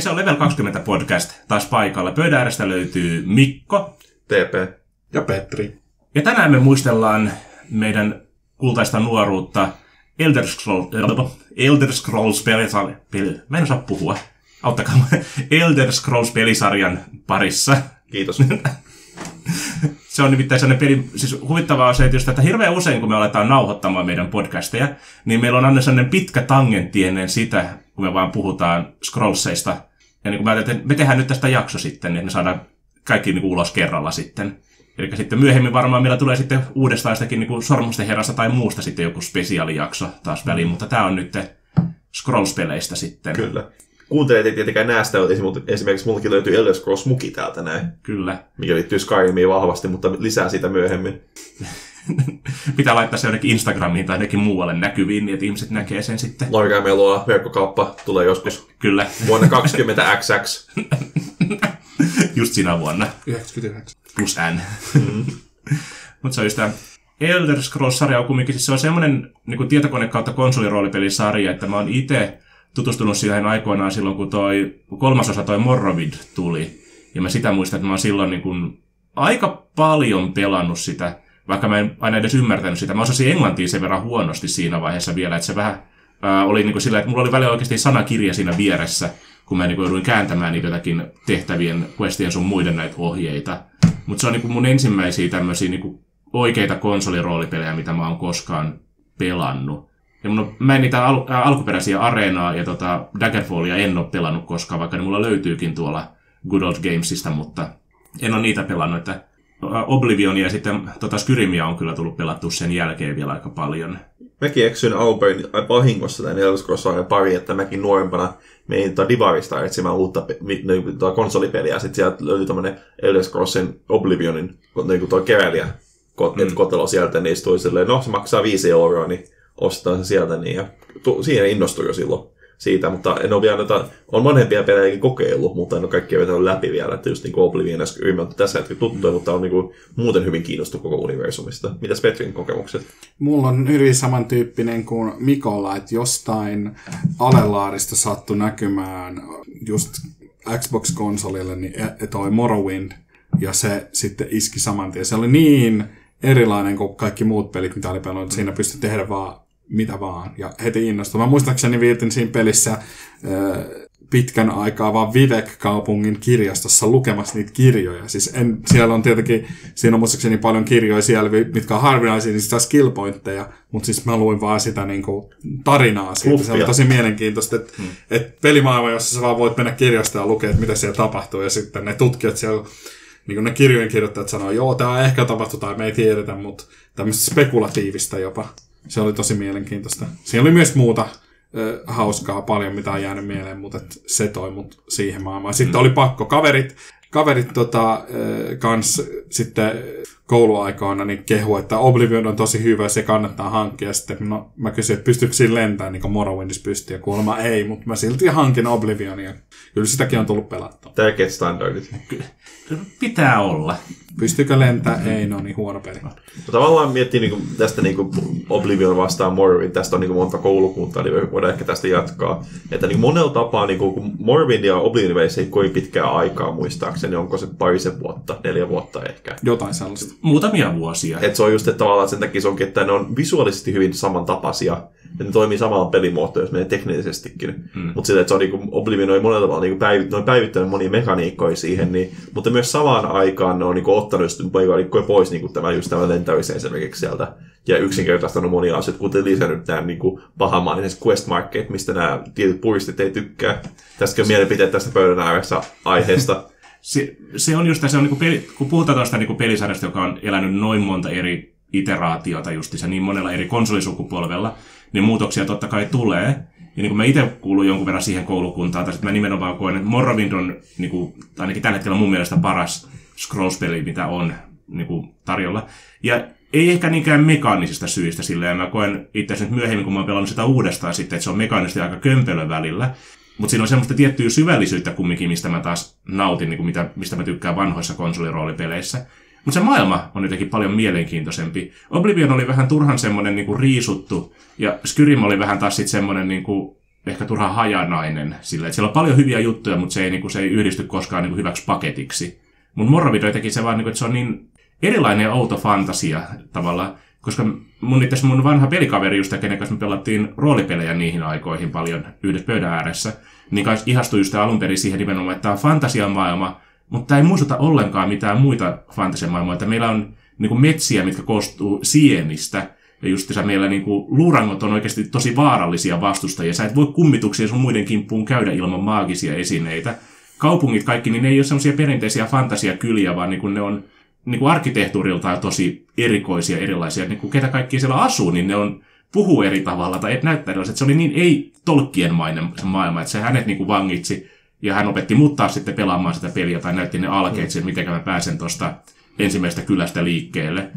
Ja se on Level 20 podcast taas paikalla. Pöydän äärestä löytyy Mikko. TP. Ja Petri. Ja tänään me muistellaan meidän kultaista nuoruutta Elder Scrolls, Elder Scrolls pelisarja, peli, mä en osaa puhua. Auttakaa Elder Scrolls pelisarjan parissa. Kiitos. se on nimittäin sellainen peli, siis huvittavaa on se, että, just, että hirveän usein kun me aletaan nauhoittamaan meidän podcasteja, niin meillä on aina sellainen pitkä tangentti ennen sitä, kun me vaan puhutaan scrollseista. Ja niin kuin mä ajattelin, että me tehdään nyt tästä jakso sitten, niin me saadaan kaikki niin kuin ulos kerralla sitten. Eli sitten myöhemmin varmaan meillä tulee sitten uudestaan sitäkin niin kuin Sormusten herrasta tai muusta sitten joku spesiaalijakso taas väliin, mutta tämä on nyt Scrolls-peleistä sitten. Kyllä. Kuuntelijat ei tietenkään näe sitä, mutta esimerkiksi mullakin löytyy Elder Scrolls Muki täältä näin. Kyllä. Mikä liittyy Skyrimiin vahvasti, mutta lisää sitä myöhemmin. Pitää laittaa se jonnekin Instagramiin tai jonnekin muualle näkyviin, niin että ihmiset näkee sen sitten. Loikaa verkkokauppa tulee joskus. Kyllä. Vuonna 20 XX. Just siinä vuonna. 99. Plus N. Mm. Mutta se on just tämä Elder Scrolls-sarja on kumminkin, siis se on semmoinen niin tietokone kautta konsoliroolipelisarja, että mä oon itse tutustunut siihen aikoinaan silloin, kun toi kolmasosa toi Morrowind tuli. Ja mä sitä muistan, että mä oon silloin niin kuin aika paljon pelannut sitä, vaikka mä en aina edes ymmärtänyt sitä. Mä osasin englantia sen verran huonosti siinä vaiheessa vielä, että se vähän ää, oli niin kuin sillä, että mulla oli välillä oikeasti sanakirja siinä vieressä, kun mä niin kuin jouduin kääntämään niitä jotakin tehtävien, questien sun muiden näitä ohjeita. Mutta se on niin kuin mun ensimmäisiä tämmöisiä niin oikeita konsoliroolipelejä, mitä mä oon koskaan pelannut. Ja mun, mä en niitä al- alkuperäisiä areenaa ja tota Daggerfallia en ole pelannut koskaan, vaikka ne mulla löytyykin tuolla Good Old Gamesista, mutta en ole niitä pelannut. Että Oblivionia ja sitten tota Skyrimia on kyllä tullut pelattua sen jälkeen vielä aika paljon. Mäkin eksyin alunperin vahingossa tämän Elder pari, että mäkin nuorempana menin tuota Divarista etsimään uutta tuota konsolipeliä, ja sitten sieltä löytyi tämmöinen Elder Scrollsin Oblivionin niin tuo keräilijä mm. kotelo sieltä, niin tuli silleen, no se maksaa 5 euroa, niin ostaa se sieltä. Niin, ja tu, siihen innostui jo silloin siitä, mutta en ole vielä noita, on vanhempia pelejä kokeillut, mutta en ole kaikkia vetänyt läpi vielä, että just niin kuin Oblivion on tässä hetkellä tuttuja, mutta on niin kuin muuten hyvin kiinnostunut koko universumista. Mitäs Petrin kokemukset? Mulla on hyvin samantyyppinen kuin Mikolla, että jostain alelaarista sattui näkymään just Xbox-konsolille, niin e- e- toi Morrowind, ja se sitten iski saman tien. Se oli niin erilainen kuin kaikki muut pelit, mitä oli pelannut. Siinä pystyi tehdä vaan mitä vaan. Ja heti innostui. Mä muistaakseni vietin siinä pelissä pitkän aikaa vaan Vivek-kaupungin kirjastossa lukemassa niitä kirjoja. Siis en, siellä on tietenkin, siinä on muistaakseni paljon kirjoja siellä, mitkä on harvinaisia, niin sitä skill pointteja, mutta siis mä luin vaan sitä niin kuin, tarinaa siitä. Luppia. Se on tosi mielenkiintoista, että hmm. et pelimaailma, jossa sä vaan voit mennä kirjastoon ja lukea, että mitä siellä tapahtuu, ja sitten ne tutkijat siellä niin kuin ne kirjojen kirjoittajat sanoo, joo, tämä ehkä tapahtuu tai me ei tiedetä, mutta tämmöistä spekulatiivista jopa. Se oli tosi mielenkiintoista. Siinä oli myös muuta ö, hauskaa paljon, mitä on jäänyt mieleen, mutta se toi mut siihen maailmaan. Sitten mm. oli pakko. Kaverit, kaverit tota, kans sitten kouluaikoina niin kehu, että Oblivion on tosi hyvä ja se kannattaa hankkia. Sitten no, mä kysyin, että pystyykö siinä lentämään niin kuin Morrowindissa pystyy. Ja kuulemma ei, mutta mä silti hankin Oblivionia. Kyllä sitäkin on tullut pelattua. Tärkeät standardit. Pitää olla. Pystyykö lentää? Ei, no niin huono peli. No, tavallaan miettii niin kuin, tästä niin kuin Oblivion vastaan Morrowind, tästä on niin kuin monta koulukuntaa, niin voidaan ehkä tästä jatkaa. Että niin monella tapaa, niin kuin, kun Morrowind ja Oblivion ei kovin pitkää aikaa muistaakseni, onko se parisen vuotta, neljä vuotta ehkä. Jotain sellaista. Muutamia vuosia. Et se on just, että tavallaan sen takia se onkin, että ne on visuaalisesti hyvin samantapaisia, ja ne toimii samalla pelimuotoa, jos menee teknisestikin. Mm. Mutta sillä, että se on niin Oblivion on monella tavalla niin päivit, ne päivittänyt monia mekaniikkoja siihen, niin, mutta myös samaan aikaan ne on niin ottanut mekaniikkoja pois niin tämä, just tämä lentämisen esimerkiksi sieltä. Ja yksinkertaistanut monia asioita, kuten lisännyt nämä niin pahamainiset quest market, mistä nämä tietyt puristit ei tykkää. Tästäkin on mielipiteet tästä pöydän ääressä aiheesta. se, se on just se on niin peli, kun puhutaan tuosta niin pelisarjasta, joka on elänyt noin monta eri iteraatiota justissa niin monella eri konsolisukupolvella, niin muutoksia totta kai tulee. Ja niin kuin mä itse kuulun jonkun verran siihen koulukuntaan, tai mä nimenomaan koen, että Morrowind on niin kuin, ainakin tällä hetkellä mun mielestä paras Scrolls-peli, mitä on niin kuin, tarjolla. Ja ei ehkä niinkään mekaanisista syistä sillä, ja mä koen itse asiassa myöhemmin, kun mä oon pelannut sitä uudestaan sitten, että se on mekaanisesti aika kömpelö välillä. Mutta siinä on semmoista tiettyä syvällisyyttä kumminkin, mistä mä taas nautin, niin kuin mitä, mistä mä tykkään vanhoissa konsoliroolipeleissä. Mutta se maailma on jotenkin paljon mielenkiintoisempi. Oblivion oli vähän turhan semmoinen niinku riisuttu, ja Skyrim oli vähän taas sitten semmoinen niinku ehkä turha hajanainen. Sillä, että siellä on paljon hyviä juttuja, mutta se ei, niin kuin, se ei yhdisty koskaan niin kuin, hyväksi paketiksi. Mutta Morrowind jotenkin se vaan, niin kuin, että se on niin erilainen ja outo fantasia tavallaan, koska mun itse mun vanha pelikaveri, just kenen kanssa me pelattiin roolipelejä niihin aikoihin paljon yhdessä pöydän ääressä, niin kai ihastui just alun perin siihen nimenomaan, että tämä on fantasiamaailma, mutta tämä ei muistuta ollenkaan mitään muita fantasiamaailmoja. Että meillä on niin kuin metsiä, mitkä koostuu sienistä, ja just meillä niin kuin, luurangot on oikeasti tosi vaarallisia vastustajia. Sä et voi kummituksia sun muiden kimppuun käydä ilman maagisia esineitä. Kaupungit kaikki, niin ne ei ole semmoisia perinteisiä fantasiakyliä, vaan niin kuin ne on niin kuin arkkitehtuuriltaan tosi erikoisia, erilaisia. Niin kuin ketä kaikki siellä asuu, niin ne on puhuu eri tavalla tai et näyttää erilaisia. Se oli niin ei tolkkien maailma, että se hänet niin kuin vangitsi ja hän opetti muuttaa sitten pelaamaan sitä peliä tai näytti ne alkeet, mm. miten mä pääsen tuosta ensimmäisestä kylästä liikkeelle.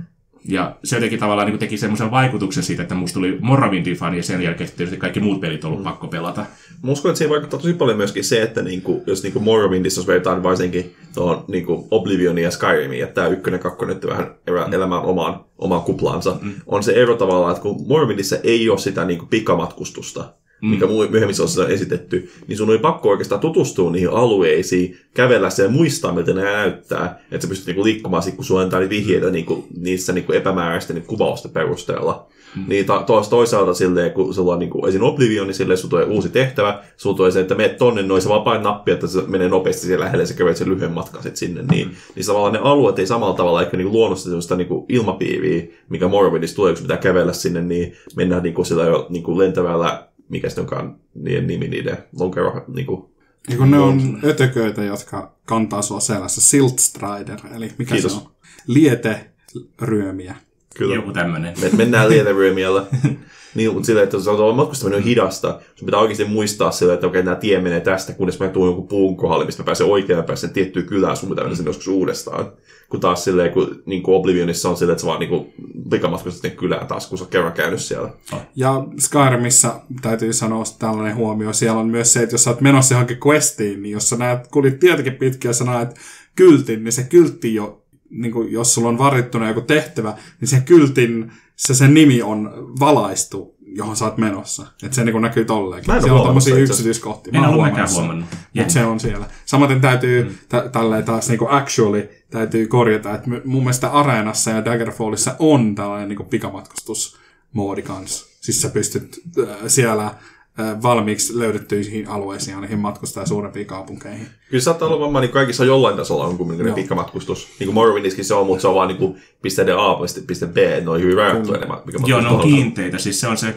Ja se jotenkin tavallaan niin teki semmoisen vaikutuksen siitä, että musta tuli Morrowindin fani ja sen jälkeen tietysti kaikki muut pelit on ollut mm. pakko pelata. Mä uskon, että siinä vaikuttaa tosi paljon myöskin se, että niinku, jos niinku Morrowindissa jos vertaan varsinkin tuohon niinku Oblivionin ja Skyrimin, että tämä ykkönen kakkonen vähän mm. elämään omaan, omaan kuplaansa, mm. on se ero tavallaan, että kun Morrowindissa ei ole sitä niinku pikamatkustusta, mm. mikä myöhemmin on esitetty, niin sun oli pakko oikeastaan tutustua niihin alueisiin, kävellä siellä ja muistaa, miltä ne näyttää, että sä pystyt niinku liikkumaan, sit, kun sulla antaa vihjeitä niinku, niissä niinku epämääräisten niinku kuvausten perusteella. Mm. Niin ta- tois, toisaalta silleen, kun sulla on niinku, esim. Oblivion, niin silleen sun tulee uusi tehtävä, sulla tulee se, että menet tonne noin, se vaan painat nappi, että se menee nopeasti siellä lähelle, se kävelet sen lyhyen matkan sit sinne. Niin, mm. niin tavallaan ne alueet ei samalla tavalla ehkä niinku luonnosta sellaista niinku ilmapiiriä, mikä Morrowindissa tulee, kun pitää kävellä sinne, niin mennään niinku sillä jo niinku lentävällä mikä sitten onkaan niiden nimi, niiden lonkero, niin kuin, niin kun ne on ötököitä, jotka kantaa sua selässä. Siltstrider, eli mikä Kiitos. se on? Lieteryömiä. Kyllä. Joku tämmöinen. Me mennään lieteryömiällä. niin, mutta silleen, että se on matkustaminen on hidasta. Sun pitää oikeasti muistaa sille, että okei, nämä tie menee tästä, kunnes mä tuun jonkun puun kohdalle, mistä mä pääsen oikeaan pääsen tiettyyn kylään, sun pitää mennä sinne joskus uudestaan. Kun taas silleen, kun niin kuin Oblivionissa on silleen, että sä vaan niin pikamatkustat sinne kylään taas, kun sä kerran käynyt siellä. Ja Skyrimissa täytyy sanoa tällainen huomio, siellä on myös se, että jos sä oot menossa johonkin questiin, niin jos sä näet, kulit tietenkin pitkin ja sä näet kyltin, niin se kyltti jo niin kuin, jos sulla on varittuna joku tehtävä, niin se kyltin, se sen nimi on valaistu, johon sä oot menossa. Että se niin näkyy tolleenkin. Siellä on tämmöisiä yksityiskohtia. En ole mäkään huomannut. Mutta se on siellä. Samaten täytyy, mm. t- tälleen taas niin kuin actually, täytyy korjata, että mun mielestä Areenassa ja Daggerfallissa on tällainen niin kuin pikamatkustusmoodi kanssa. Siis sä pystyt äh, siellä valmiiksi löydettyihin alueisiin ainakin matkustaa suurempiin kaupunkeihin. Kyllä saattaa olla varmaan niin kaikissa jollain tasolla on kuitenkin pikkamatkustus. Niin kuin Morrowindiskin se on, mutta se on vaan niin kuin A, piste B, ne on hyvin rajattu enemmän. Joo, ne on kiinteitä. Siis se on se,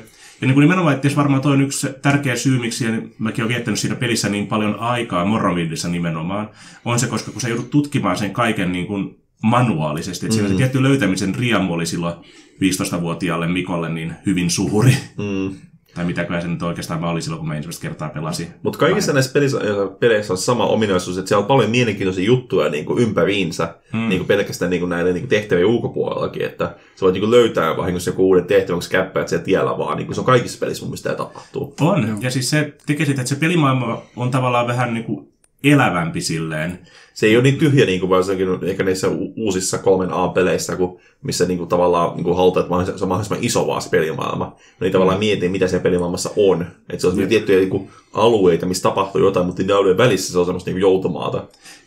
ja niin kuin nimenomaan, että jos varmaan toi on yksi tärkeä syy, miksi ja mäkin olen viettänyt siinä pelissä niin paljon aikaa Morrowindissa nimenomaan, on se, koska kun sä joudut tutkimaan sen kaiken niin kuin manuaalisesti. Että mm. siinä se tietty löytämisen riemu oli silloin 15-vuotiaalle Mikolle niin hyvin suuri. Mm. Tai mitäköhän se nyt oikeastaan mä oli silloin, kun mä ensimmäistä kertaa pelasin. Mutta kaikissa näissä pelissä, peleissä on sama ominaisuus, että siellä on paljon mielenkiintoisia juttuja niin kuin ympäriinsä, mm. niin kuin pelkästään niin kuin näiden niin kuin tehtävien ulkopuolellakin, että sä voit niin kuin löytää vahingossa joku uuden tehtävän, kun käppäät siellä tiellä vaan, niin kuin se on kaikissa pelissä mun mielestä tapahtuu. On, ja siis se tekee sitä, että se pelimaailma on tavallaan vähän niin kuin elävämpi silleen. Se ei ole niin tyhjä niin kuin varsinkin ehkä niissä uusissa kolmen A-peleissä, kun, missä niin kuin, tavallaan niin kuin halutaan, että se on mahdollisimman iso vaan se pelimaailma. Niin tavallaan mm. mietin, mitä se pelimaailmassa on. Että se on mm. tiettyjä niin kuin, alueita, missä tapahtuu jotain, mutta niiden alueen välissä se on semmoista niin joutomaata.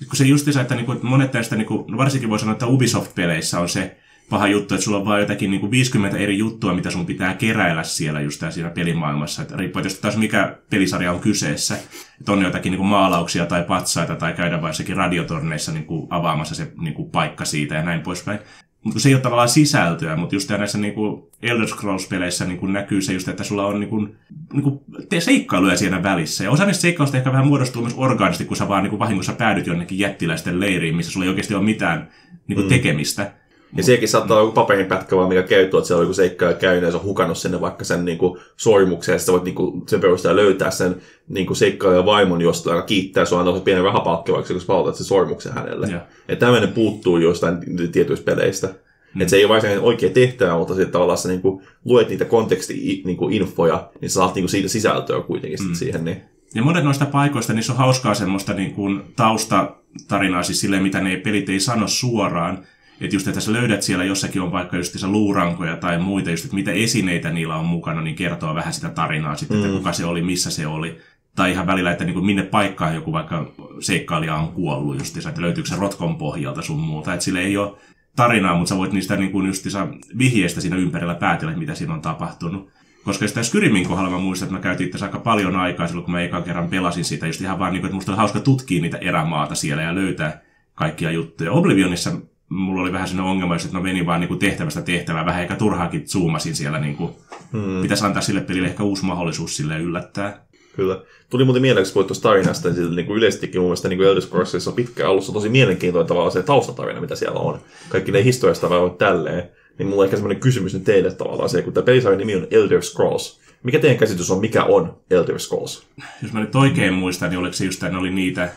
Kun se justiinsa, että niin kuin, monet näistä, niin kuin, no varsinkin voi sanoa, että Ubisoft-peleissä on se, paha juttu, että sulla on vain jotakin niin kuin 50 eri juttua, mitä sun pitää keräillä siellä just siinä pelimaailmassa. Että riippuu tietysti taas mikä pelisarja on kyseessä. Että on jotakin niin kuin maalauksia tai patsaita tai käydä vain jossakin radiotorneissa niin kuin avaamassa se niin kuin paikka siitä ja näin poispäin. Mutta se ei ole tavallaan sisältöä, mutta just näissä niin kuin Elder Scrolls-peleissä niin kuin näkyy se just, että sulla on niin kuin, niin kuin seikkailuja siinä välissä. Ja osa niistä seikkailuista ehkä vähän muodostuu myös orgaanisesti, kun sä vaan niin kuin vahingossa päädyt jonnekin jättiläisten leiriin, missä sulla ei oikeasti ole mitään niin kuin mm. tekemistä. Ja sekin saattaa olla joku paperinpätkä vaan, mikä käyttöä, että siellä on joku seikka käynyt ja se on hukannut sinne vaikka sen niin kuin, sormuksen, ja sitten voit niin kuin, sen perusteella löytää sen niin kuin seikkailijan vaimon jostain, joka kiittää sua antaa pienen rahapalkki, vaikka kun palautat sen sormuksen hänelle. Ja, ja tämmöinen puuttuu jostain tietyistä peleistä. Mm. Että se ei ole vain oikea tehtävä, mutta sitten tavallaan sä niin kuin, luet niitä konteksti-infoja, niin, niin sä saat niin kuin, siitä sisältöä kuitenkin mm. siihen. Niin. Ja monet noista paikoista, niissä on hauskaa semmoista niin kuin, taustatarinaa, siis silleen, mitä ne pelit ei sano suoraan. Että just, että sä löydät siellä jossakin on vaikka just luurankoja tai muita, just, että mitä esineitä niillä on mukana, niin kertoo vähän sitä tarinaa sitten, mm. että kuka se oli, missä se oli. Tai ihan välillä, että niin kuin minne paikkaan joku vaikka seikkailija on kuollut justiinsa, että löytyykö se rotkon pohjalta sun muuta. Että sille ei ole tarinaa, mutta sä voit niistä niin kuin justiinsa vihjeistä siinä ympärillä päätellä, mitä siinä on tapahtunut. Koska sitä Skyrimin kohdalla mä muistan, että mä käytin tässä aika paljon aikaa silloin, kun mä ekan kerran pelasin sitä, just ihan vaan niin kuin, että musta oli hauska tutkia niitä erämaata siellä ja löytää kaikkia juttuja. Oblivionissa mulla oli vähän sellainen ongelma, että mä menin vaan niin kuin tehtävästä tehtävään vähän, eikä turhaakin zoomasin siellä. Niin kuin, hmm. Pitäisi antaa sille pelille ehkä uusi mahdollisuus sille yllättää. Kyllä. Tuli muuten mieleen, kun tuosta tarinasta, niin niin kuin yleisestikin mun mielestä niin Elder Scrollsissa on pitkä alussa tosi mielenkiintoinen tavalla se taustatarina, mitä siellä on. Kaikki ne historiasta on tälleen. Niin mulla on ehkä semmoinen kysymys nyt teille tavallaan se, kun tämä pelisarjan nimi on Elder Scrolls. Mikä teidän käsitys on, mikä on Elder Scrolls? Jos mä nyt oikein muistan, niin oliko se just, että ne oli niitä,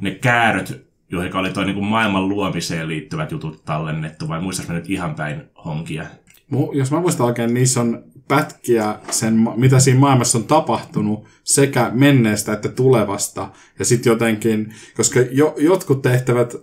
ne kääröt, joihin oli toi niin maailman luomiseen liittyvät jutut tallennettu, vai muistas mä nyt ihan päin honkia? Jos mä muistan oikein, niissä on pätkiä sen, mitä siinä maailmassa on tapahtunut sekä menneestä että tulevasta. Ja sitten jotenkin, koska jo, jotkut tehtävät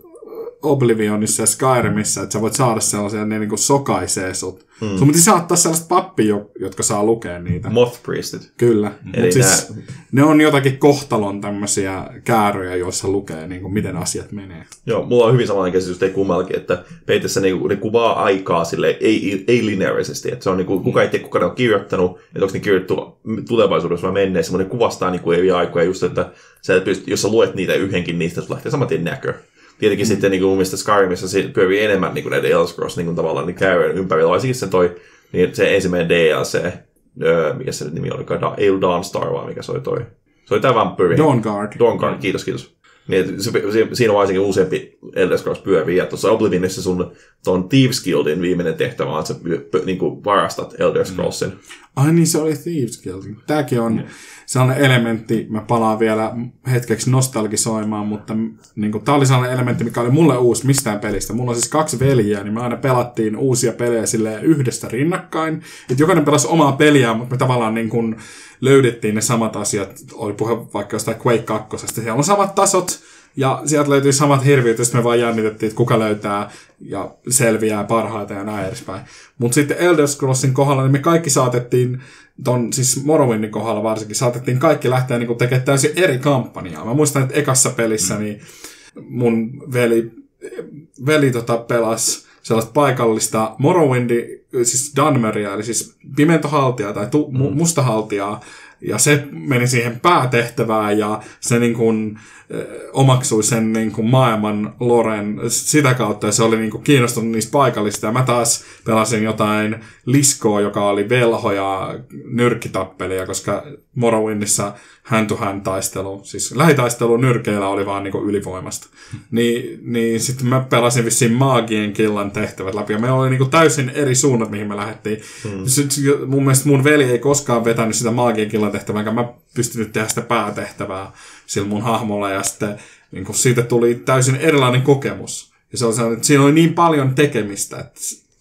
Oblivionissa ja Skyrimissa, että sä voit saada sellaisia, ne niin kuin sokaisee sut. Hmm. Sun piti saattaa sellaista pappia, jotka saa lukea niitä. Moth Priestit. Kyllä. Eli Mut siis, ne on jotakin kohtalon tämmöisiä kääröjä, joissa lukee, niin kuin, miten asiat menee. Joo, mulla on hyvin samanlainen käsitys ei kummallakin, että peitessä niin, ne kuvaa aikaa sille ei, ei lineaarisesti. Että se on niin kuin, kuka ei tiedä, kuka ne on kirjoittanut, että onko ne kirjoittu tulevaisuudessa vai menneessä, mutta ne kuvastaa niin kuin eri aikoja just, että sä pystyt, jos sä luet niitä yhdenkin niistä, sulla lähtee saman tien näkö. Tietenkin mm. sitten niin kuin mun mielestä Skyrimissa se pyörii enemmän niin kuin näiden Elder Scrolls niin kuin tavallaan niin käy ympärillä. Varsinkin se toi, niin se ensimmäinen DLC, öö, mikä se nimi oli, Ale Dawnstar vai mikä se oli toi. Se oli tämä vampyyri. Dawnguard. Dawnguard, kiitos, kiitos. Niin, se, se, siinä on varsinkin useampi Elder Scrolls pyörii. Ja tuossa Oblivionissa sun tuon Thieves Guildin viimeinen tehtävä on, että sä py, py, niin kuin varastat Elder mm. Scrollsin. Mm. Ai niin, se oli Thieves Guild. Tämäkin on... Mm sellainen elementti, mä palaan vielä hetkeksi nostalgisoimaan, mutta niin tämä oli sellainen elementti, mikä oli mulle uusi mistään pelistä. Mulla on siis kaksi veljeä, niin me aina pelattiin uusia pelejä sille yhdestä rinnakkain. Että jokainen pelasi omaa peliä, mutta me tavallaan niin kuin, löydettiin ne samat asiat. Oli puhe vaikka jostain Quake 2. Siellä on samat tasot, ja sieltä löytyi samat hirviöt, ja me vaan jännitettiin, että kuka löytää ja selviää parhaiten ja näin edespäin. Mutta sitten Elder Scrollsin kohdalla niin me kaikki saatettiin, ton, siis Morrowindin kohdalla varsinkin, saatettiin kaikki lähteä niin tekemään täysin eri kampanjaa. Mä muistan, että ekassa pelissä mm. niin mun veli, veli tota, pelasi sellaista paikallista Morrowindi, siis Dunmeria, eli siis pimentohaltijaa tai tu, mm. mustahaltijaa, ja se meni siihen päätehtävään ja se niin kuin, omaksui sen niin kuin maailman loren sitä kautta ja se oli niin kuin kiinnostunut niistä paikallista. Ja mä taas pelasin jotain liskoa, joka oli velho ja nyrkkitappelia, koska Morrowindissa hand to hand taistelu, siis lähitaistelu nyrkeillä oli vaan niin kuin ylivoimasta. Niin, niin sitten mä pelasin vissiin maagien killan tehtävät läpi ja meillä oli niin kuin täysin eri suunnat, mihin me lähdettiin. Hmm. Sitten, mun mielestä mun veli ei koskaan vetänyt sitä maagien killan tehtävää, mä pystynyt tehdä sitä päätehtävää sillä mun hahmolla ja sitten niin kun siitä tuli täysin erilainen kokemus. Ja se on sellainen, että siinä oli niin paljon tekemistä, että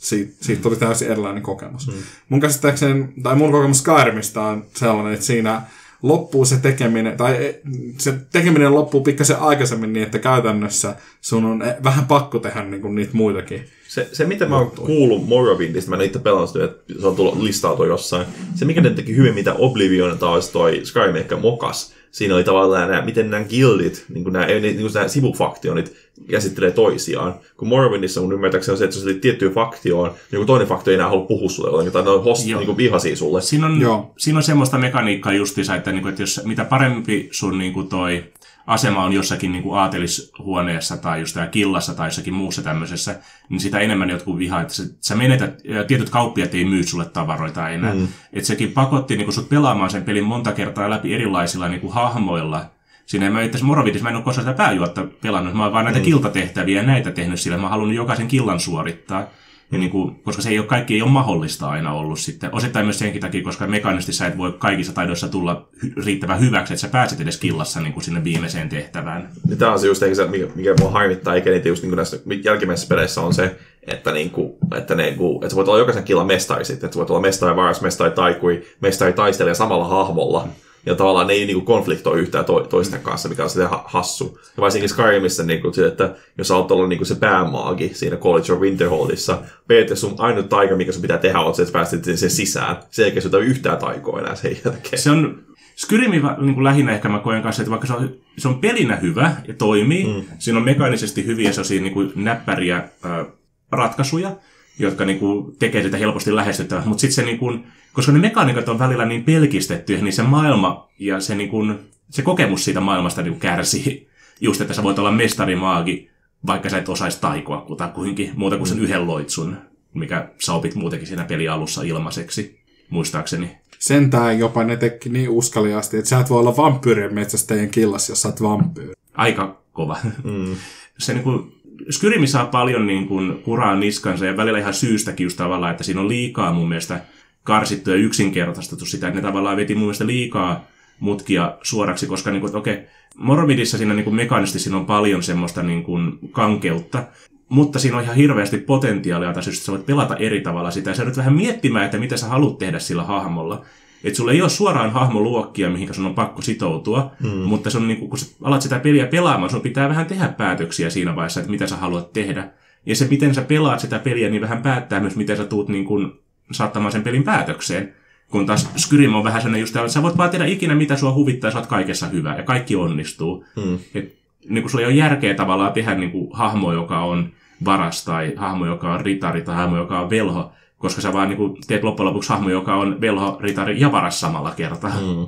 siitä, siitä tuli täysin erilainen kokemus. Mm. Mun käsittääkseni, tai mun kokemus Skyrimistä on sellainen, että siinä loppuu se tekeminen, tai se tekeminen loppuu pikkasen aikaisemmin niin, että käytännössä sun on vähän pakko tehdä niin kuin niitä muitakin. Se, se mitä mä oon kuullut Morrowindista, mä en itse pelannut että se on tullut listautua jossain. Se, mikä ne teki hyvin, mitä Oblivion taas toi Skyrim ehkä mokas, siinä oli tavallaan nämä, miten nämä guildit, niin kuin nämä, niin kuin nämä sivufaktionit käsittelee toisiaan. Kun Morrowindissa mun ymmärtääkseni on se, että jos tiettyyn faktioon, niin kun toinen faktio ei enää halua puhua sulle tai ne on host, niin kuin vihaisia sulle. Siinä on, Joo. siinä on semmoista mekaniikkaa justiinsa, että, niin kuin, että jos, mitä parempi sun niin kuin toi asema on jossakin niin kuin aatelishuoneessa tai just killassa tai jossakin muussa tämmöisessä, niin sitä enemmän jotkut vihaa, että sä menetät, tietyt kauppiat ei myy sulle tavaroita enää. Mm. Että sekin pakotti niin kuin sut pelaamaan sen pelin monta kertaa läpi erilaisilla niin kuin hahmoilla, Siinä mä itse Morrowiндissa mä en ole koskaan sitä pääjuotta pelannut, mä oon vaan näitä mm. kiltatehtäviä ja näitä tehnyt sillä, mä halunnut jokaisen killan suorittaa. Ja niin kuin, koska se ei ole, kaikki ei ole mahdollista aina ollut sitten. Osittain myös senkin takia, koska mekaanisesti sä et voi kaikissa taidoissa tulla hy- riittävän hyväksi, että sä pääset edes killassa niin kuin sinne viimeiseen tehtävään. Ja tämä on se just se, mikä, mikä mua harmittaa, eikä niitä just niin kuin näissä jälkimmäisissä peleissä on se, että, niin kuin, että, niin kuin, että sä voit olla jokaisen killan mestari sitten, että sä voit olla mestari, varas, mestari, taikui, mestari, taistelija samalla hahmolla. Ja tavallaan ne ei niinku konfliktoi yhtään to, toisten kanssa, mikä on sitten ha- hassu. Ja varsinkin Skyrimissa, niinku, se, että jos olet ollut niinku se päämaagi siinä College of Winterholdissa, periaatteessa sun ainut taika, mikä sun pitää tehdä, on se, että pääset sen sisään. Sen jälkeen sun yhtään taikoa enää sen jälkeen. Se on Skyrimi niin kuin lähinnä ehkä mä koen kanssa, että vaikka se on, se on pelinä hyvä ja toimii, mm. siinä on mekaanisesti hyviä sellaisia niin kuin näppäriä äh, ratkaisuja, jotka niin kuin, tekee sitä helposti lähestyttävää, mutta sitten se, niin kuin, koska ne mekaniikat on välillä niin pelkistetty, niin se maailma ja se, niin kuin, se kokemus siitä maailmasta niin kuin kärsii. Just, että sä voit olla mestarimaagi, vaikka sä et osaisi taikoa kutakuinkin, muuta kuin sen yhden loitsun, mikä sä opit muutenkin siinä pelialussa ilmaiseksi, muistaakseni. Sentään jopa ne teki niin uskaliasti, että sä et voi olla vampyyrien metsästäjien killas, jos sä oot vampyyri. Aika kova. Mm. Se niin kuin, Skyrimi saa paljon niin kuin, kuraa niskansa ja välillä ihan syystäkin just tavallaan, että siinä on liikaa mun mielestä karsittu ja yksinkertaistettu sitä, että ne tavallaan veti mun mielestä liikaa mutkia suoraksi, koska niin kuin, okei, okay, Mormidissa siinä niin kuin mekaanisesti siinä on paljon semmoista niin kuin, kankeutta, mutta siinä on ihan hirveästi potentiaalia, että sä voit pelata eri tavalla sitä. Ja sä vähän miettimään, että mitä sä haluat tehdä sillä hahmolla. Että sulla ei ole suoraan hahmoluokkia, mihin sun on pakko sitoutua, mm. mutta se on niin kun sä alat sitä peliä pelaamaan, sun pitää vähän tehdä päätöksiä siinä vaiheessa, että mitä sä haluat tehdä. Ja se, miten sä pelaat sitä peliä, niin vähän päättää myös, miten sä tuut niin kun, saattamaan sen pelin päätökseen. Kun taas Skyrim on vähän sellainen just että sä voit vaan tehdä ikinä mitä sua huvittaa, sä oot kaikessa hyvä ja kaikki onnistuu. Mm. Et, niin kun sulla ei ole järkeä tavallaan tehdä niin kuin hahmo, joka on varas tai hahmo, joka on ritari tai hahmo, joka on velho, koska sä vaan niin kuin, teet loppujen lopuksi hahmo, joka on velho, ritari ja varas samalla kertaa. Mm.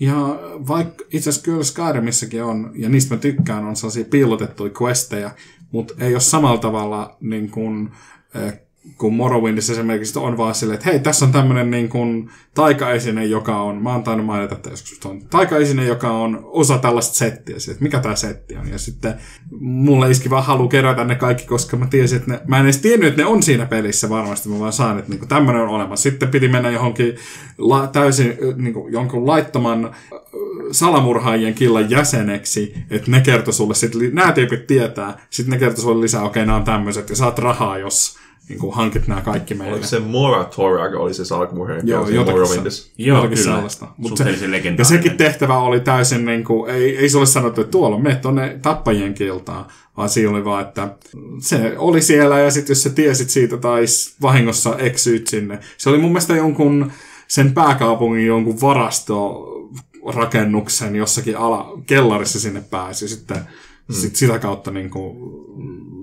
Ja vaikka itse asiassa kyllä Skyrimissäkin on, ja niistä mä tykkään, on sellaisia piilotettuja questeja, mutta ei ole samalla tavalla niin kuin, eh, kun Morrowindissä esimerkiksi on vaan silleen, että hei, tässä on tämmöinen niin kuin taikaesine, joka on, mä oon tainnut mainita, että joskus on taikaesine, joka on osa tällaista settiä, että mikä tämä setti on. Ja sitten mulle iski vaan halu kerätä ne kaikki, koska mä tiesin, että ne, mä en edes tiennyt, että ne on siinä pelissä varmasti, mä vaan saan, että niin kuin tämmöinen on olemassa. Sitten piti mennä johonkin la, täysin niin kuin, jonkun laittoman salamurhaajien killan jäseneksi, että ne kertoi sulle, sitten nämä tyypit tietää, sitten ne kertoi sulle lisää, okei, okay, nämä on tämmöiset, ja saat rahaa, jos niin kuin hankit nämä kaikki meille. Oliko se Mora Torag, oli se salkmurheen? Joo, jotakin, se, Joo, jotakin kyllä. sellaista. Mut se, ja sekin tehtävä oli täysin, niin kuin, ei, ei se ole sanottu, että tuolla on, mene tuonne tappajien kiltaan, vaan siinä oli vaan, että se oli siellä ja sitten jos sä tiesit siitä tai vahingossa eksyit sinne. Se oli mun mielestä jonkun sen pääkaupungin jonkun varasto rakennuksen jossakin ala, kellarissa sinne pääsi. Sitten Mm. Sit sitä kautta niin kuin,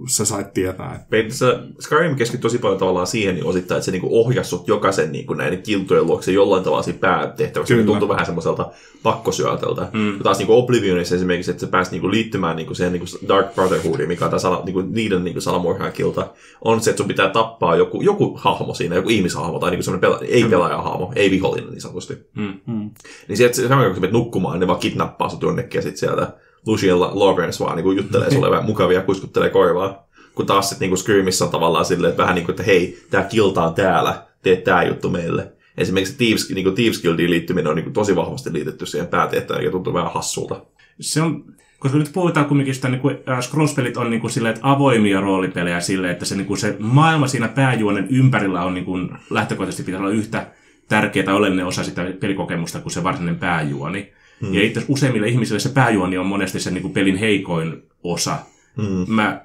sä sait tietää. Että... Skyrim keskittyy tosi paljon tavallaan siihen niin osittain, että se niin ohjasi sut jokaisen niin kuin näiden kiltojen luokse jollain tavalla siinä päätehtäväksi. Se tuntui vähän semmoiselta pakkosyötöltä. Mm. Ja taas niin kuin Oblivionissa esimerkiksi, että se pääsi niin kuin liittymään niin kuin siihen niin kuin Dark Brotherhoodiin, mikä on tämä sala, niin kuin niiden niin kuin kilta, on se, että sun pitää tappaa joku, joku hahmo siinä, joku ihmishahmo tai niin kuin semmoinen pela- ei pelaajahahmo, ei vihollinen niin sanotusti. Mm. Mm. Niin se, kun sä menet nukkumaan, ne vaan kidnappaa sut jonnekin ja sitten sieltä Lucian Lawrence vaan niin juttelee sulle vähän mukavia kuiskuttelee korvaa. Kun taas sitten niin Screamissa on tavallaan silleen, että vähän niin kuin, että hei, tämä kilta on täällä, tee tämä juttu meille. Esimerkiksi Thieves, niin kuin Thieves Guildiin liittyminen on niin kuin tosi vahvasti liitetty siihen päätehtävään, ja tuntuu vähän hassulta. Se on, koska nyt puhutaan kumminkin sitä, niin äh, Scrolls-pelit on niin kuin silleen, että avoimia roolipelejä silleen, että se, niin kuin se maailma siinä pääjuonen ympärillä on niin kuin, lähtökohtaisesti pitää olla yhtä tärkeää tai oleellinen osa sitä pelikokemusta kuin se varsinainen pääjuoni. Hmm. Ja itse useimmille ihmisille se pääjuoni on monesti se niin kuin pelin heikoin osa. Hmm. Mä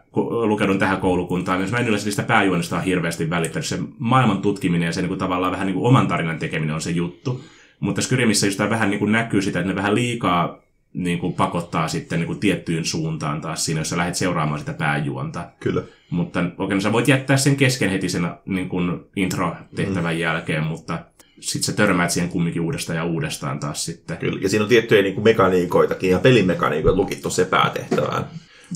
lukeudun tähän koulukuntaan, jos mä en yleensä sitä pääjuonista on hirveästi välittänyt. Se maailman tutkiminen ja se niin kuin tavallaan vähän niin kuin oman tarinan tekeminen on se juttu. Mutta Skyrimissä just vähän niin kuin näkyy sitä, että ne vähän liikaa niin kuin pakottaa sitten niin kuin tiettyyn suuntaan taas siinä, jos sä lähdet seuraamaan sitä pääjuonta. Kyllä. Mutta oikein sä voit jättää sen kesken heti sen niin kuin intro-tehtävän mm. jälkeen, mutta sitten sä törmäät siihen kumminkin uudestaan ja uudestaan taas sitten. Kyllä, ja siinä on tiettyjä niin kuin mekaniikoitakin ja pelimekaniikoita lukittu se päätehtävään.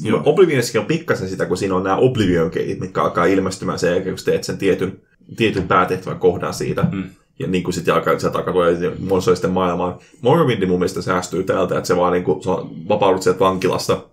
Joo. Oblivionissakin on pikkasen sitä, kun siinä on nämä Oblivion keitit, mitkä alkaa ilmestymään sen jälkeen, kun teet sen tietyn, tietyn päätehtävän kohdan siitä. Mm. Ja niin kuin sitten alkaa, sieltä alkaa tulla monsoisten maailmaan. Morrowindi mun mielestä säästyy täältä, että se vaan niin kuin, vapaudut sieltä vankilasta,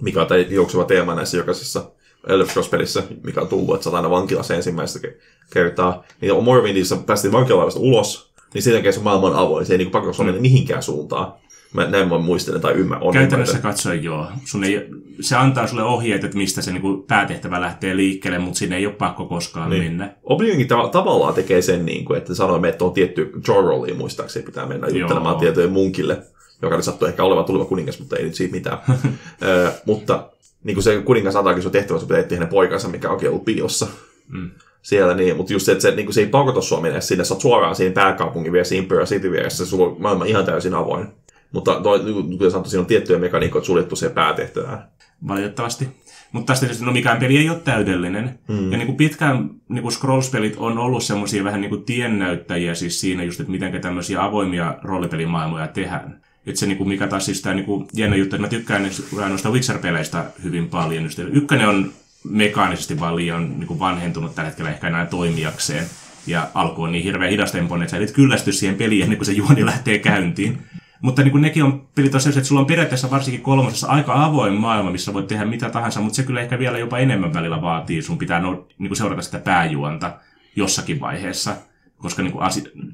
mikä on tämä juoksuva teema näissä jokaisessa Elder Scrolls-pelissä, mikä on tullut, että sä aina vankilassa ensimmäistä kertaa. Niin Morrowindissa päästiin vankilaivasta ulos, niin sen jälkeen se maailma on avoin. Se ei niin pakko mm. mihinkään suuntaan. Mä näin mä muistelen tai ymmärrän. Käytännössä katsoen joo. Sun ei, se antaa sulle ohjeet, että mistä se niinku päätehtävä lähtee liikkeelle, mutta sinne ei ole pakko koskaan niin. mennä. Oblivionkin ta- tavallaan tekee sen, niin kuin, että sanoo, että on tietty Jorrolliin muistaakseni pitää mennä juttelemaan tietojen munkille, joka nyt sattuu ehkä olevan tuleva kuningas, mutta ei nyt siitä mitään. Ö, mutta niin kuin se kuningas antaakin sun tehtävä, sun pitää hänen poikansa, mikä onkin ollut piilossa. Mm siellä, niin, mutta just se, että se, niin kuin se ei pakota sua mennä sinne, sä oot suoraan siinä pääkaupungin vieressä, Imperial City vieressä, sulla on maailma ihan täysin avoin. Mutta toi, kuten sanottu, siinä on tiettyjä mekaniikoita suljettu se päätehtävään. Valitettavasti. Mutta tästä tietysti, no mikään peli ei ole täydellinen. Mm. Ja niin kuin pitkään niin kuin Scrolls-pelit on ollut semmoisia vähän niin kuin tiennäyttäjiä siis siinä just, että miten tämmöisiä avoimia roolipelimaailmoja tehdään. Että se, niin kuin, mikä taas siis tämä niin kuin, jännä juttu, että mä tykkään noista Witcher-peleistä hyvin paljon. Just, ykkönen on mekaanisesti vaan liian niin kuin vanhentunut tällä hetkellä ehkä enää toimijakseen. Ja alku on niin hirveän hidastempoinen, että sä et kyllästy siihen peliin ennen kuin se juoni lähtee käyntiin. Mutta niin kuin nekin on pelit tosiaan, että sulla on periaatteessa varsinkin kolmosessa aika avoin maailma, missä voit tehdä mitä tahansa, mutta se kyllä ehkä vielä jopa enemmän välillä vaatii. Sun pitää no, niin kuin seurata sitä pääjuonta jossakin vaiheessa koska niin kuin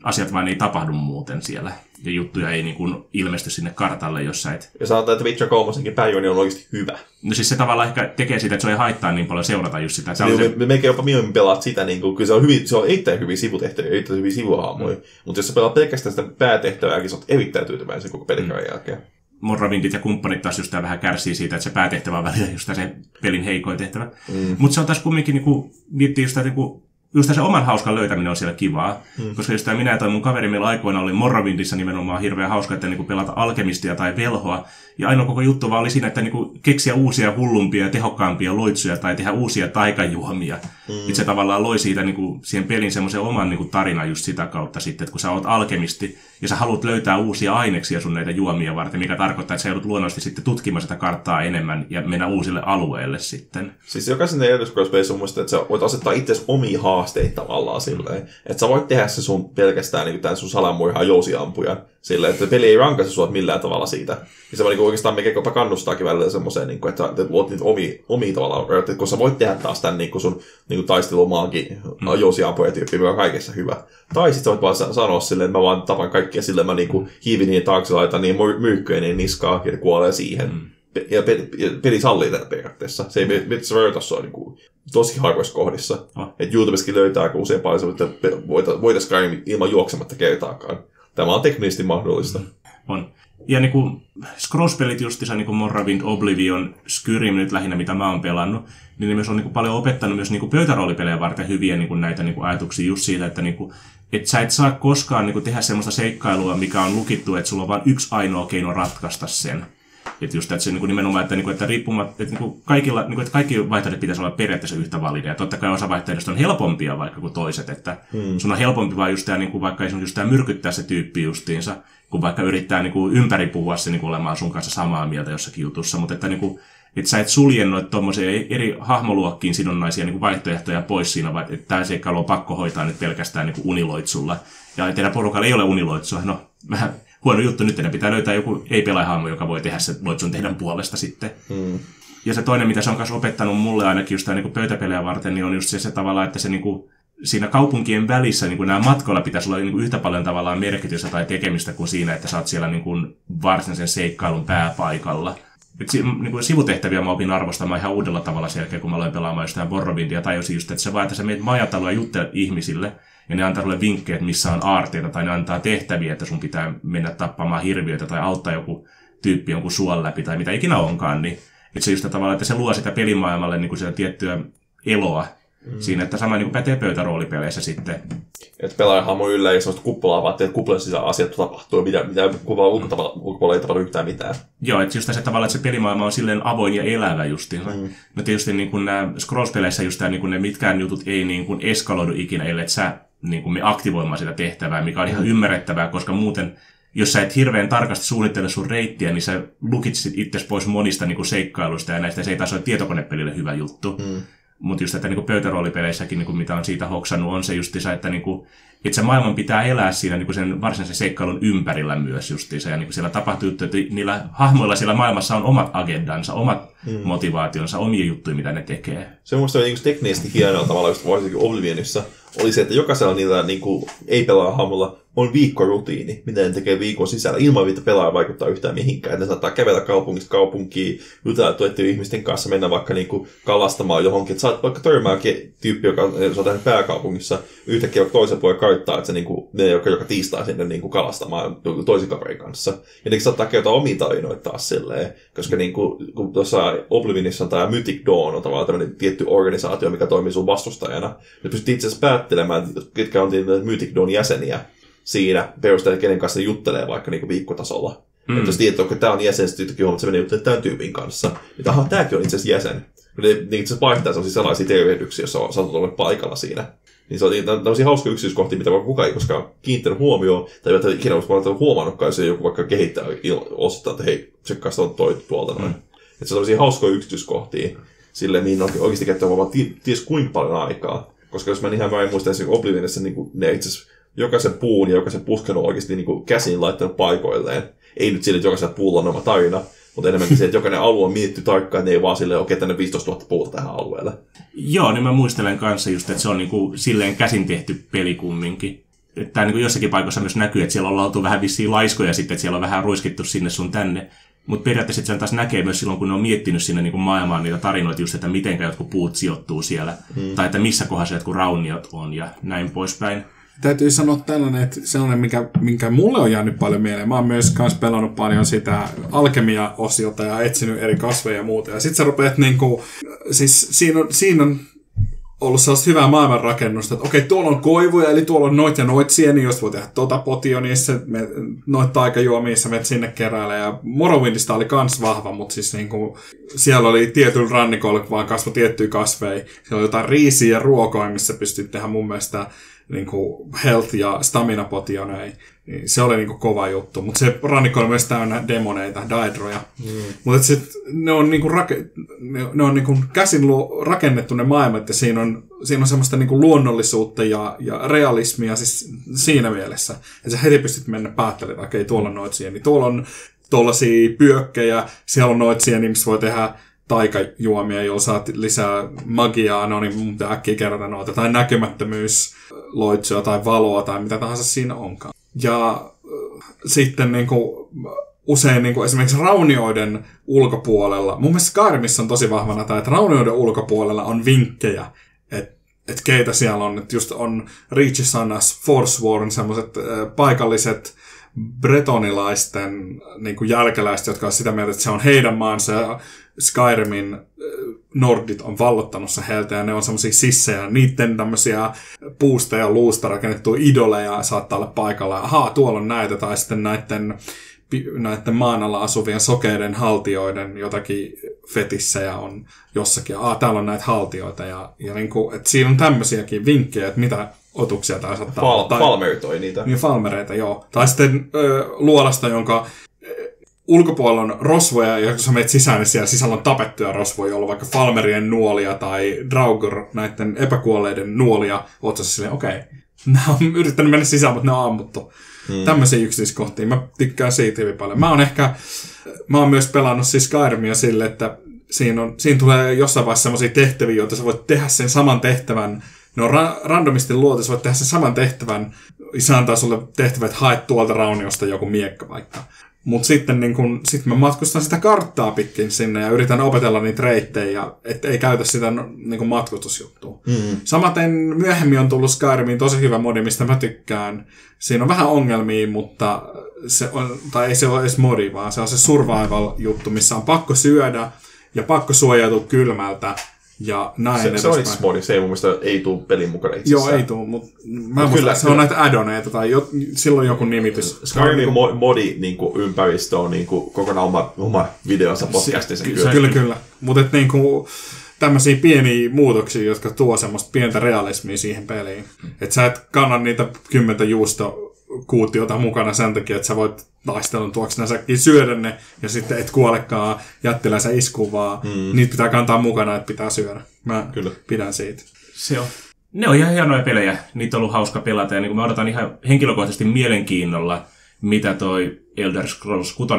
asiat vain ei tapahdu muuten siellä. Ja juttuja ei niin kuin ilmesty sinne kartalle, jos sä et... Ja sanotaan, että Witcher 3 päiväni on oikeasti hyvä. No siis se tavallaan ehkä tekee sitä, että se ei haittaa niin paljon seurata just sitä. Se niin, se... me, me, jopa mieluummin pelaat sitä, niin kuin, kyllä se on, hyvin, se on erittäin hyviä sivutehtäviä, erittäin hyviä sivuhaamoja. Mm. Mutta jos sä pelaat pelkästään sitä päätehtävää, niin sä oot erittäin tyytyväinen sen koko pelikäyden mm. jälkeen. Morrovindit ja kumppanit taas just vähän kärsii siitä, että se päätehtävä on välillä just se pelin heikoin tehtävä. Mm. Mutta se on taas kumminkin, niin kuin, miettii just, niin kuin, just se oman hauskan löytäminen on siellä kivaa. Mm. Koska just minä toi mun kaveri meillä aikoina oli Morrovindissa nimenomaan hirveän hauska, että niinku pelata alkemistia tai velhoa. Ja ainoa koko juttu vaan oli siinä, että niinku keksiä uusia hullumpia ja tehokkaampia loitsuja tai tehdä uusia taikajuomia. Mm. Itse se tavallaan loi siitä niinku, siihen pelin semmoisen oman niinku, tarinan just sitä kautta sitten, että kun sä oot alkemisti ja sä haluat löytää uusia aineksia sun näitä juomia varten, mikä tarkoittaa, että sä joudut luonnollisesti sitten tutkimaan sitä karttaa enemmän ja mennä uusille alueille sitten. Siis jokaisen Elder on muista, että sä voit asettaa itse omia haasteita tavallaan silleen, että sä voit tehdä se sun pelkästään niin tämän sun salamurhaa jousiampuja silleen, että peli ei rankaise sua millään tavalla siitä. Ja se niin oikeastaan mikä jopa kannustaakin välillä semmoiseen, niin kuin, että, että luot niitä omia, omia tavallaan, että kun sä voit tehdä taas tämän niin kuin sun niin kuin taistelumaakin mm. jousiampuja tyyppi, mikä on kaikessa hyvä. Tai sitten sä voit vaan sanoa silleen, että mä vaan tapan kaikkia silleen, mä niin kuin hiivin niin taakse, laitan niin myykkyjä niin niskaa ja kuolee siihen. Mm ja peli, peli sallii tätä periaatteessa. Se ei Metsä Vertossa on niin tosi harvoissa kohdissa. Oh. Että YouTubeskin löytää aika usein paljon, että voitaisiin ilman juoksematta kertaakaan. Tämä on teknisesti mahdollista. On. Ja niin kuin Scrolls-pelit justiinsa, niin kuin Morrowind, Oblivion, Skyrim nyt lähinnä, mitä mä oon pelannut, niin ne myös on niin kuin paljon opettanut myös niin kuin pöytäroolipelejä varten hyviä niin kuin näitä niin kuin ajatuksia just siitä, että niin kuin, et sä et saa koskaan niin kuin tehdä semmoista seikkailua, mikä on lukittu, että sulla on vain yksi ainoa keino ratkaista sen. Että just että se niin kuin nimenomaan, että, niin kuin, että riippumatta, että, niin kuin kaikilla, niin kuin, että kaikki vaihtoehdot pitäisi olla periaatteessa yhtä valideja. Totta kai osa vaihtoehdoista on helpompia vaikka kuin toiset, että hmm. sun on helpompi vaan just tämä, niin kuin, vaikka just tämä myrkyttää se tyyppi justiinsa, kun vaikka yrittää niin kuin, ympäri puhua se niin kuin, olemaan sun kanssa samaa mieltä jossakin jutussa, mutta että niin kuin, että sä et sulje noita tuommoisia eri hahmoluokkiin sidonnaisia niin kuin vaihtoehtoja pois siinä, vaan että tämä seikkailu on pakko hoitaa nyt pelkästään niin kuin uniloitsulla. Ja teidän porukalla ei ole uniloitsua. No, vähän huono juttu, nyt ne pitää löytää joku ei-pelaajahahmo, joka voi tehdä se loitsun teidän puolesta sitten. Hmm. Ja se toinen, mitä se on myös opettanut mulle ainakin just niin pöytäpelejä varten, niin on just se, se tavalla, että se niin kuin, siinä kaupunkien välissä niin kuin nämä matkoilla pitäisi olla niin kuin yhtä paljon tavallaan merkitystä tai tekemistä kuin siinä, että sä oot siellä niin kuin varsinaisen seikkailun pääpaikalla. Si, niin kuin sivutehtäviä mä opin arvostamaan ihan uudella tavalla sen jälkeen, kun mä aloin pelaamaan jostain Borrovindia tai just, että se vaan, että sä menet majataloa ja ihmisille, ja ne antaa sulle vinkkejä, että missä on aarteita, tai ne antaa tehtäviä, että sun pitää mennä tappamaan hirviöitä tai auttaa joku tyyppi jonkun suon läpi tai mitä ikinä onkaan, niin että se just tavallaan, että se luo sitä pelimaailmalle niin kuin sitä tiettyä eloa mm. siinä, että sama niin pätee pöytäroolipeleissä sitten. Että pelaaja hahmo yllä ja sellaista kuppulaa vaan, että kuplan sisällä asiat tapahtuu, mitä, mitä kuvaa ulkopuolella ei tapahdu yhtään mitään. Joo, että just se tavalla, että se pelimaailma on silleen avoin ja elävä justiin. Mm. No tietysti niin kuin nämä Scrolls-peleissä just tämä, niin kuin ne mitkään jutut ei niin kuin eskaloidu ikinä, ellei sä niin kuin me aktivoimaan sitä tehtävää, mikä on ihan mm. ymmärrettävää, koska muuten, jos sä et hirveän tarkasti suunnittele sun reittiä, niin sä lukitsit itse pois monista niin kuin seikkailuista ja näistä se ei taas ole tietokonepelille hyvä juttu. Mm. Mutta just, että niin pöytäroolipeleissäkin, niin kuin mitä on siitä hoksannut, on se justiinsa, että niin kuin, että se maailman pitää elää siinä niin kuin sen varsinaisen seikkailun ympärillä myös justiinsa. Ja niin kuin siellä tapahtuu, että niillä hahmoilla siellä maailmassa on omat agendansa, omat mm. motivaationsa, omia juttuja, mitä ne tekee. Se on minusta niin teknisesti hienoa tavalla, just varsinkin Oblivionissa, oli se, että jokaisella niillä niin kuin, ei pelaa hahmolla on viikkorutiini, mitä ne tekee viikon sisällä, ilman että pelaaja vaikuttaa yhtään mihinkään. Ne saattaa kävellä kaupungista kaupunkiin, jutella tuettujen ihmisten kanssa, mennä vaikka niinku kalastamaan johonkin. Että saat vaikka törmääkin tyyppi, joka on tehnyt pääkaupungissa, yhtäkkiä toisen puolen karttaa, että se niinku, ne joka, joka tiistaa sinne niinku kalastamaan toisen kaverin kanssa. Ja ne saattaa kertoa omia tarinoita taas silleen, koska niinku, kun tuossa Oblivionissa on tämä Mythic Dawn, on tavallaan tämmöinen tietty organisaatio, mikä toimii sun vastustajana. Ne pystyt itse asiassa päättelemään, ketkä on Mythic Dawn jäseniä siinä perusteella, kenen kanssa juttelee vaikka niinku viikkotasolla. Mm. Että jos tiedät, että tämä on jäsen, sitten yhtäkkiä huomaat, että se menee juttelemaan tämän tyypin kanssa. Että aha, tämäkin on itse asiassa jäsen. Ne, ne itse asiassa vaihtaa sellaisia salaisia tervehdyksiä, jos on saatut olla paikalla siinä. Niin se on tämmöisiä hauskoja yksityiskohtia, mitä vaikka kukaan ei koskaan kiinnittänyt huomioon, tai että ikinä olisi huomannutkaan, jos joku vaikka kehittää ostaa, että hei, tsekkaa on toi tuolta noin. Mm. Että se on tämmöisiä hauskoja yksityiskohtia, sille mihin on oikeasti käyttää vaan ties kuinka paljon aikaa. Koska jos mä ihan vain muistan, että Oblivionissa niin ne itse asiassa jokaisen puun ja jokaisen pusken on oikeasti niin kuin käsiin laittanut paikoilleen. Ei nyt sille, että jokaisella puulla on oma tarina, mutta enemmänkin se, että jokainen alue on mietitty tarkkaan, että ne ei vaan silleen, okei, tänne 15 000 puuta tähän alueelle. Joo, niin mä muistelen kanssa just, että se on niin kuin silleen käsin tehty peli kumminkin. Että niin kuin jossakin paikoissa myös näkyy, että siellä on oltu vähän vissiin laiskoja sitten, että siellä on vähän ruiskittu sinne sun tänne. Mutta periaatteessa sen taas näkee myös silloin, kun ne on miettinyt sinne niin kuin maailmaan niitä tarinoita just, että miten jotkut puut sijoittuu siellä. Hmm. Tai että missä kohdassa jotkut rauniot on ja näin poispäin täytyy sanoa tällainen, että sellainen, mikä, minkä mulle on jäänyt paljon mieleen. Mä oon myös kans pelannut paljon sitä alkemia-osiota ja etsinyt eri kasveja ja muuta. Ja sit sä rupeat niinku, siis siinä on, siinä on ollut sellaista hyvää maailmanrakennusta, että okei, tuolla on koivuja, eli tuolla on noit ja noit sieni, jos voi tehdä tota potionissa, me, noit taikajuomissa menet sinne keräällä, ja Morrowindista oli kans vahva, mutta siis niinku, siellä oli tietyllä rannikolla vaan kasvo tiettyjä kasveja, siellä oli jotain riisiä ja ruokoa, missä pystyt tehdä mun mielestä niin kuin health- ja stamina-potioneja, niin se oli niin kuin kova juttu. Mutta se rannikko on myös täynnä demoneita, daedroja. Mm. Mutta ne on, niin kuin rake, ne, ne on niin kuin käsin luo, rakennettu ne maailmat, ja siinä on, siinä on semmoista niin kuin luonnollisuutta ja, ja realismia siis siinä mielessä. Että sä heti pystyt mennä päättelemään, että okei, tuolla on noit niin tuolla on tuollaisia pyökkejä, siellä on noit niin missä voi tehdä taikajuomia, joilla saat lisää magiaa, no niin mun pitää äkkiä kerätä noita, tai näkymättömyys, loitsua tai valoa tai mitä tahansa siinä onkaan. Ja äh, sitten niin kuin, usein niin kuin esimerkiksi raunioiden ulkopuolella, mun mielestä Skyrimissa on tosi vahvana tämä, että raunioiden ulkopuolella on vinkkejä, että et keitä siellä on, että just on Reachisanas, Forsworn, semmoiset äh, paikalliset bretonilaisten niin kuin jälkeläiset, jotka on sitä mieltä, että se on heidän maansa ja Skyrimin äh, nordit on vallottanut se heiltä ja ne on semmoisia sissejä. Niiden tämmöisiä puusta ja luusta rakennettuja idoleja saattaa olla paikalla. Ahaa, tuolla on näitä. Tai sitten näiden, näiden maan alla asuvien sokeiden haltioiden jotakin fetissejä on jossakin. Aa, täällä on näitä haltioita. Ja, ja niin kuin, että siinä on tämmöisiäkin vinkkejä, että mitä otuksia tämä saattaa Fal- olla. Tai, Falmeritoi niitä. Niin, falmereita, joo. Tai sitten ö, luolasta, jonka ulkopuolella on rosvoja, ja kun sä menet sisään, niin siellä sisällä on tapettuja rosvoja, joilla vaikka Falmerien nuolia tai Draugr, näiden epäkuolleiden nuolia. Oot sä silleen, okei, okay. Nämä on yrittänyt mennä sisään, mutta ne on ammuttu. Hmm. Tämmöisiä yksityiskohtia. Mä tykkään siitä hyvin paljon. Mä oon ehkä, mä oon myös pelannut siis Skyrimia sille, että siinä, on, siinä tulee jossain vaiheessa semmoisia tehtäviä, joita sä voit tehdä sen saman tehtävän ne on ra- randomisti luotu, sä voit tehdä sen saman tehtävän, se antaa sulle tehtävät, että haet tuolta rauniosta joku miekka vaikka. Mutta sitten niin kun, sit mä matkustan sitä karttaa pitkin sinne ja yritän opetella niitä reittejä, että ei käytä sitä no, niin kuin matkustusjuttua. Mm-hmm. Samaten myöhemmin on tullut Skyrimiin tosi hyvä modi, mistä mä tykkään. Siinä on vähän ongelmia, mutta se on, tai ei se ole edes modi, vaan se on se survival-juttu, missä on pakko syödä ja pakko suojautua kylmältä ja näin se, se on itse modi, se ei mun mielestä ei tule pelin mukana itsessään. Joo, ei tule, mutta mä no, kyllä, se on näitä addoneita tai jo, silloin joku nimitys. Skyrimin niinku... modi niin kuin, ympäristö on niin kuin, kokonaan oma, oma videonsa podcastinsa. Se, kyllä, kyllä, kyllä. Mutta niin kuin, tämmöisiä pieniä muutoksia, jotka tuo semmoista pientä realismia siihen peliin. Että sä et kanna niitä kymmentä juusto kuutiota mukana sen takia, että sä voit taistelun tuoksena säkin syödä ne ja sitten et kuolekaan jättilänsä iskuun, vaan mm. niitä pitää kantaa mukana, että pitää syödä. Mä Kyllä. pidän siitä. Se on. Ne on ihan hienoja pelejä. Niitä on ollut hauska pelata ja niin mä odotan ihan henkilökohtaisesti mielenkiinnolla, mitä toi Elder Scrolls 6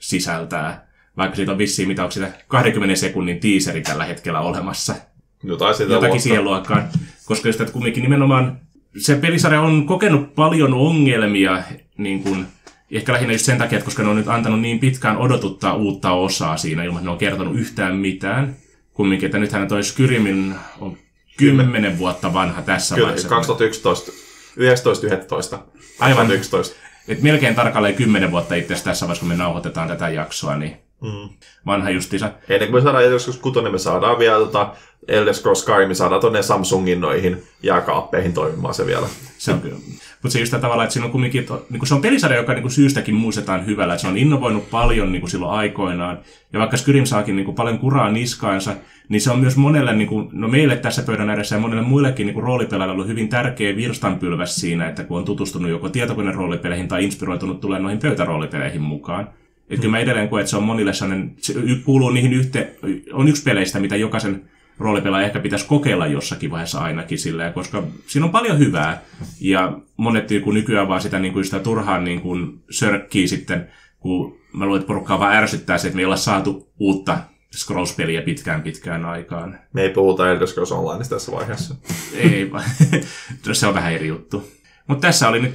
sisältää. Vaikka siitä on vissiin, mitä onko sitä 20 sekunnin teaseri tällä hetkellä olemassa. Jotain, Jotakin siihen luokkaan. Koska sitä kumminkin nimenomaan se pelisarja on kokenut paljon ongelmia, niin kuin, ehkä lähinnä just sen takia, että koska ne on nyt antanut niin pitkään odotuttaa uutta osaa siinä, ilman että ne on kertonut yhtään mitään. Kumminkin, että nythän toi Skyrimin on kymmenen vuotta vanha tässä Kyllä, vaiheessa. 2011. 19, 11. Aivan. 2011. Et melkein tarkalleen kymmenen vuotta itse asiassa tässä vaiheessa, kun me nauhoitetaan tätä jaksoa, niin Mm. vanha justiinsa. Ennen kuin me saadaan joskus kutonen, me saadaan vielä tota Elder Scrolls Skyrim, me saadaan tonne Samsungin noihin jääkaappeihin toimimaan se vielä. Se on kyllä. Mutta se just tavalla, että siinä on kumminkin, niin kuin se on pelisarja, joka niin syystäkin muistetaan hyvällä. Että se on innovoinut paljon niin silloin aikoinaan. Ja vaikka Skyrim saakin niin paljon kuraa niskaansa, niin se on myös monelle, niin kuin, no meille tässä pöydän edessä ja monelle muillekin niin roolipelaajille ollut hyvin tärkeä virstanpylväs siinä, että kun on tutustunut joko tietokoneen roolipeleihin tai inspiroitunut tulee noihin pöytäroolipeleihin mukaan. Että kyllä mä edelleen koen, että se on monille sellainen, se kuuluu niihin yhteen, on yksi peleistä, mitä jokaisen roolipelaaja ehkä pitäisi kokeilla jossakin vaiheessa ainakin silleen, koska siinä on paljon hyvää. Ja monet niin kuin nykyään vaan sitä, niin kuin sitä turhaan niin kuin sörkkii sitten, kun mä luulen, että porukkaa vaan ärsyttää se, että me ei olla saatu uutta Scrolls-peliä pitkään pitkään aikaan. Me ei puhuta Elder Scrolls Onlineista tässä vaiheessa. Ei, se on vähän eri juttu. Mutta tässä oli nyt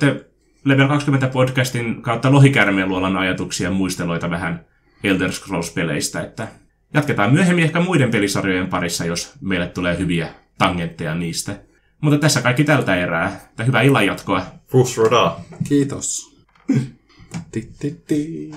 Level 20 podcastin kautta Lohikärmeen luolan ajatuksia ja muisteloita vähän Elder Scrolls-peleistä, että jatketaan myöhemmin ehkä muiden pelisarjojen parissa, jos meille tulee hyviä tangentteja niistä. Mutta tässä kaikki tältä erää. Että hyvää illanjatkoa. Fusroda. Kiitos. Ti, ti, ti.